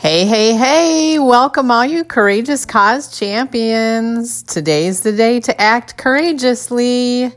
Hey, hey, hey, welcome all you courageous cause champions. Today's the day to act courageously.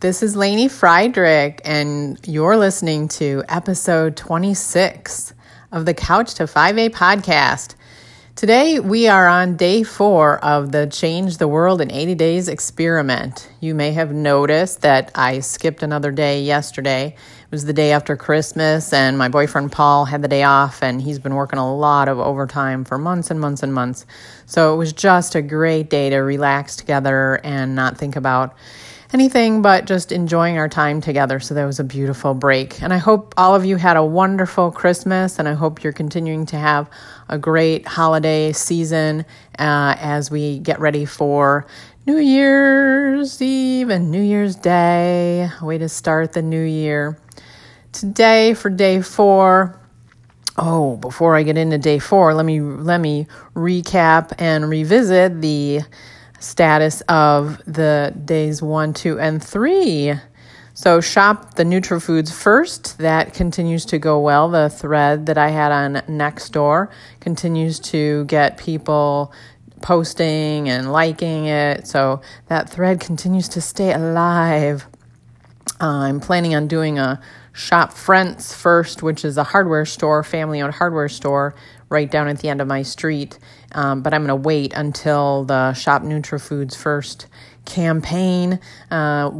This is Lainey Friedrich, and you're listening to episode 26 of the Couch to 5A podcast. Today, we are on day four of the Change the World in 80 Days experiment. You may have noticed that I skipped another day yesterday. It was the day after Christmas, and my boyfriend Paul had the day off, and he's been working a lot of overtime for months and months and months. So it was just a great day to relax together and not think about anything but just enjoying our time together. So that was a beautiful break. And I hope all of you had a wonderful Christmas, and I hope you're continuing to have a great holiday season uh, as we get ready for New Year's Eve and New Year's Day. Way to start the new year. Today for day four. Oh, before I get into day four, let me let me recap and revisit the status of the days one, two, and three. So, shop the Nutri-Foods first. That continues to go well. The thread that I had on Nextdoor continues to get people posting and liking it. So, that thread continues to stay alive. Uh, I'm planning on doing a Shop Frentz first, which is a hardware store, family owned hardware store right down at the end of my street. Um, but I'm going to wait until the Shop Nutri-Foods first campaign, uh,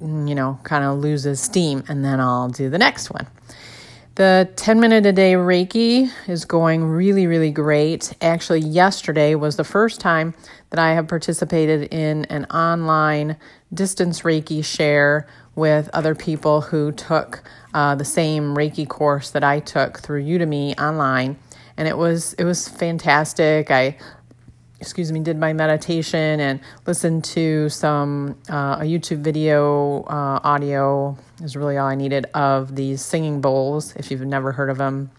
you know, kind of loses steam, and then I'll do the next one. The 10 minute a day Reiki is going really, really great. Actually, yesterday was the first time that I have participated in an online distance Reiki share with other people who took uh, the same Reiki course that I took through Udemy online, and it was it was fantastic. I excuse me did my meditation and listened to some uh, a YouTube video uh, audio is really all I needed of these singing bowls. If you've never heard of them,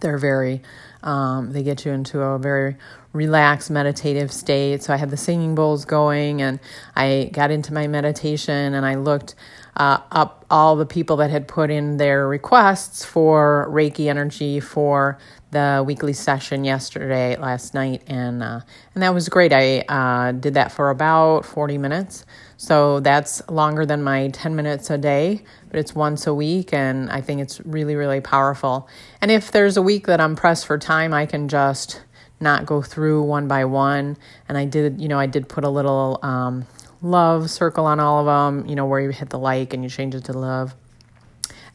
they're very um, they get you into a very relaxed meditative state. So I had the singing bowls going and I got into my meditation and I looked uh, up all the people that had put in their requests for Reiki energy for the weekly session yesterday, last night, and uh, and that was great. I uh, did that for about forty minutes, so that's longer than my ten minutes a day, but it's once a week, and I think it's really really powerful. And if there's a week that I'm pressed for time, I can just not go through one by one. And I did, you know, I did put a little. Um, love circle on all of them, you know, where you hit the like and you change it to love.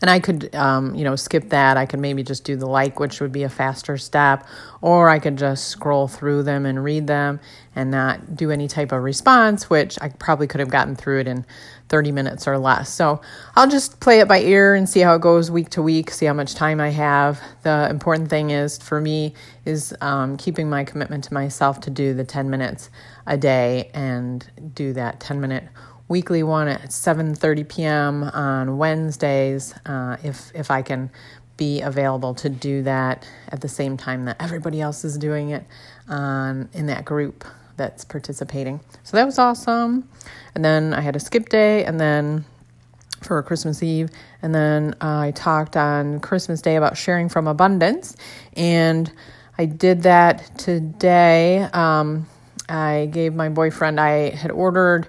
And I could, um, you know, skip that. I could maybe just do the like, which would be a faster step, or I could just scroll through them and read them and not do any type of response, which I probably could have gotten through it in 30 minutes or less. So I'll just play it by ear and see how it goes week to week, see how much time I have. The important thing is for me is um, keeping my commitment to myself to do the 10 minutes a day and do that 10 minute weekly one at 7:30 p.m. on Wednesdays uh, if if I can be available to do that at the same time that everybody else is doing it um, in that group that's participating. So that was awesome. And then I had a skip day, and then for Christmas Eve, and then I talked on Christmas Day about sharing from abundance, and I did that today. Um, I gave my boyfriend, I had ordered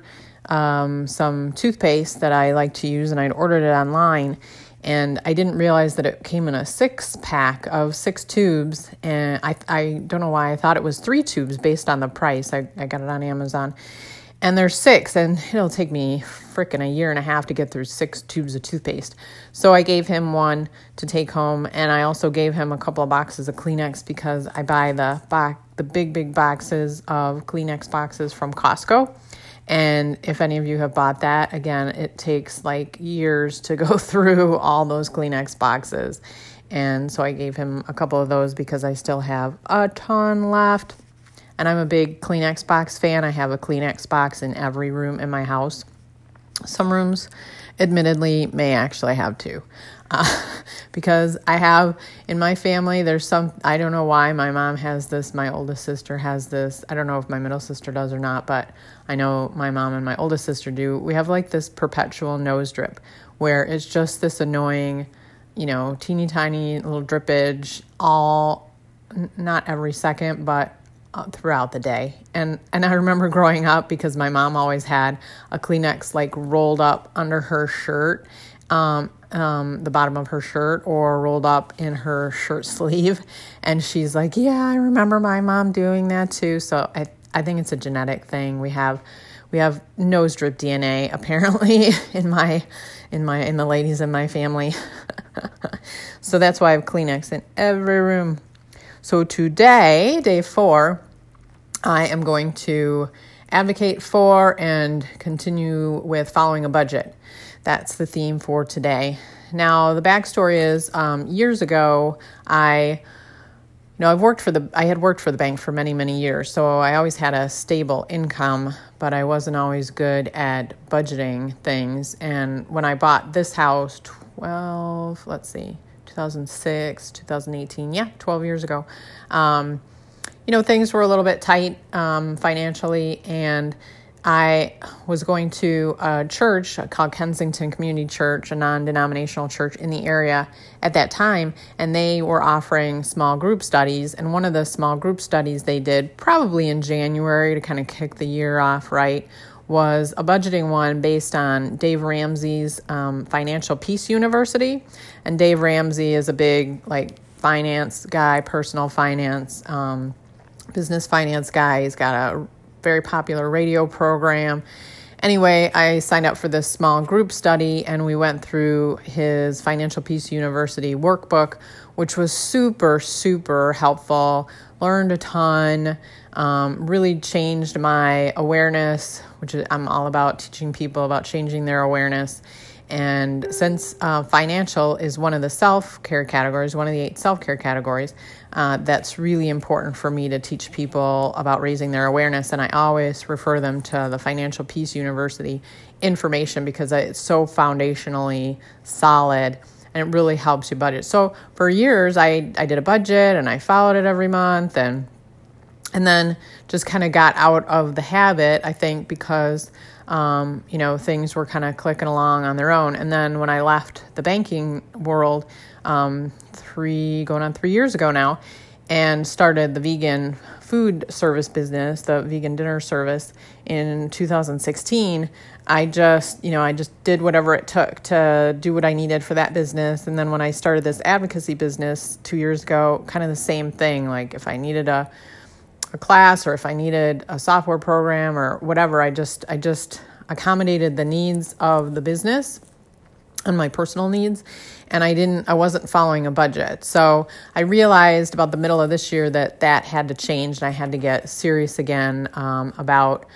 um, some toothpaste that I like to use, and I'd ordered it online. And I didn't realize that it came in a six pack of six tubes. And I, I don't know why I thought it was three tubes based on the price. I, I got it on Amazon. And there's six, and it'll take me freaking a year and a half to get through six tubes of toothpaste. So I gave him one to take home, and I also gave him a couple of boxes of Kleenex because I buy the box the big, big boxes of Kleenex boxes from Costco. And if any of you have bought that, again, it takes like years to go through all those Kleenex boxes. And so I gave him a couple of those because I still have a ton left. And I'm a big Kleenex box fan. I have a Kleenex box in every room in my house. Some rooms, admittedly, may actually have two uh, because I have in my family, there's some, I don't know why my mom has this, my oldest sister has this. I don't know if my middle sister does or not, but I know my mom and my oldest sister do. We have like this perpetual nose drip where it's just this annoying you know, teeny tiny little drippage all, not every second, but throughout the day. And and I remember growing up because my mom always had a Kleenex like rolled up under her shirt, um, um, the bottom of her shirt, or rolled up in her shirt sleeve. And she's like, "Yeah, I remember my mom doing that too." So I I think it's a genetic thing. We have we have nose drip DNA apparently in my in my in the ladies in my family. so that's why I have Kleenex in every room. So today, day four, I am going to advocate for and continue with following a budget. That's the theme for today. Now, the backstory is um, years ago, I you know, I've worked for the I had worked for the bank for many, many years, so I always had a stable income, but I wasn't always good at budgeting things. And when I bought this house 12, let's see, 2006, 2018, yeah, 12 years ago. Um, you know, things were a little bit tight um, financially, and I was going to a church called Kensington Community Church, a non denominational church in the area at that time, and they were offering small group studies. And one of the small group studies they did, probably in January to kind of kick the year off right, was a budgeting one based on Dave Ramsey's um, Financial Peace University. And Dave Ramsey is a big, like, finance guy, personal finance, um, business finance guy. He's got a very popular radio program. Anyway, I signed up for this small group study and we went through his Financial Peace University workbook, which was super, super helpful. Learned a ton um, really changed my awareness, which I'm all about teaching people about changing their awareness. And since uh, financial is one of the self care categories, one of the eight self care categories, uh, that's really important for me to teach people about raising their awareness. And I always refer them to the Financial Peace University information because it's so foundationally solid and it really helps you budget. So for years, I, I did a budget and I followed it every month and and then just kind of got out of the habit, I think, because, um, you know, things were kind of clicking along on their own. And then when I left the banking world um, three, going on three years ago now, and started the vegan food service business, the vegan dinner service in 2016, I just, you know, I just did whatever it took to do what I needed for that business. And then when I started this advocacy business two years ago, kind of the same thing. Like if I needed a a class or if I needed a software program or whatever, I just I just accommodated the needs of the business and my personal needs and I didn't I wasn't following a budget. So I realized about the middle of this year that that had to change and I had to get serious again um, about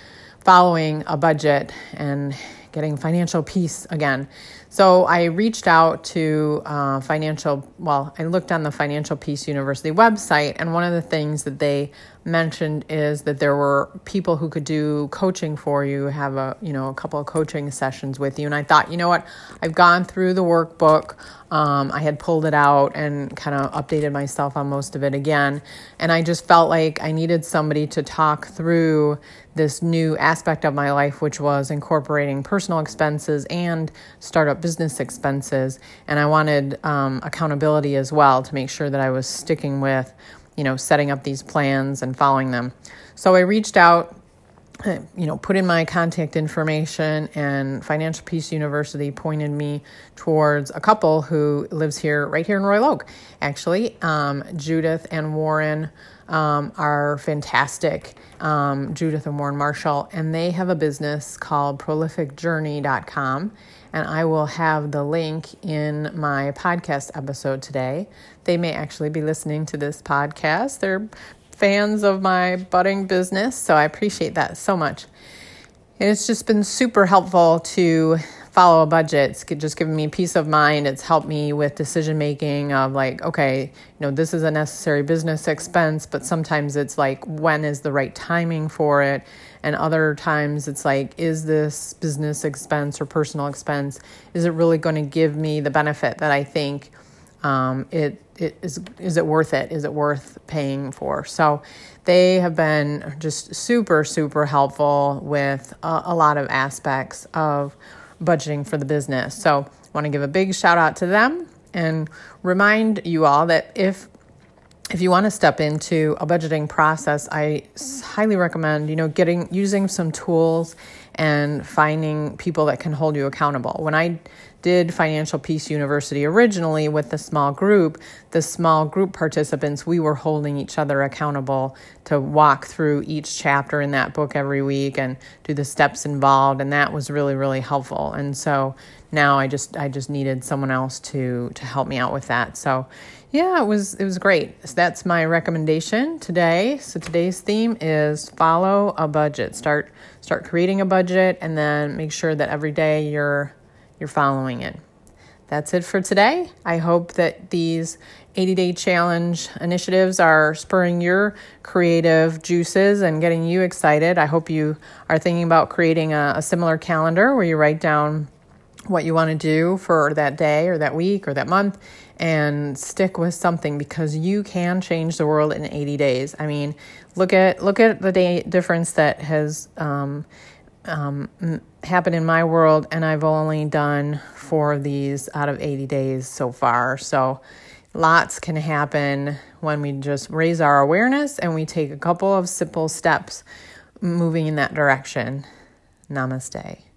following a budget and getting financial peace again. So I reached out to uh, financial, well, I looked on the Financial Peace University website, and one of the things that they mentioned is that there were people who could do coaching for you, have a, you know, a couple of coaching sessions with you. And I thought, you know what, I've gone through the workbook. Um, I had pulled it out and kind of updated myself on most of it again. And I just felt like I needed somebody to talk through this new aspect of my life, which was incorporating personal expenses and startup business expenses. And I wanted um, accountability as well to make sure that I was sticking with, you know, setting up these plans and following them. So I reached out you know, put in my contact information, and Financial Peace University pointed me towards a couple who lives here, right here in Royal Oak. Actually, um, Judith and Warren um, are fantastic. Um, Judith and Warren Marshall, and they have a business called ProlificJourney.com, and I will have the link in my podcast episode today. They may actually be listening to this podcast. They're fans of my budding business, so I appreciate that so much. And it's just been super helpful to follow a budget. It's just given me peace of mind. It's helped me with decision making of like, okay, you know, this is a necessary business expense, but sometimes it's like, when is the right timing for it? And other times it's like, is this business expense or personal expense, is it really going to give me the benefit that I think um, it, it is is it worth it? Is it worth paying for? So they have been just super super helpful with a, a lot of aspects of budgeting for the business. So I want to give a big shout out to them. and remind you all that if if you want to step into a budgeting process, I highly recommend, you know, getting using some tools and finding people that can hold you accountable. When I did Financial Peace University originally with the small group, the small group participants, we were holding each other accountable to walk through each chapter in that book every week and do the steps involved and that was really really helpful. And so now I just I just needed someone else to to help me out with that. So yeah, it was it was great. So that's my recommendation today. So today's theme is follow a budget. Start start creating a budget and then make sure that every day you're you're following it. That's it for today. I hope that these 80 day challenge initiatives are spurring your creative juices and getting you excited. I hope you are thinking about creating a, a similar calendar where you write down what you want to do for that day or that week or that month and stick with something because you can change the world in 80 days. I mean, look at look at the day difference that has um, um, happened in my world, and I've only done four of these out of 80 days so far. So, lots can happen when we just raise our awareness and we take a couple of simple steps moving in that direction. Namaste.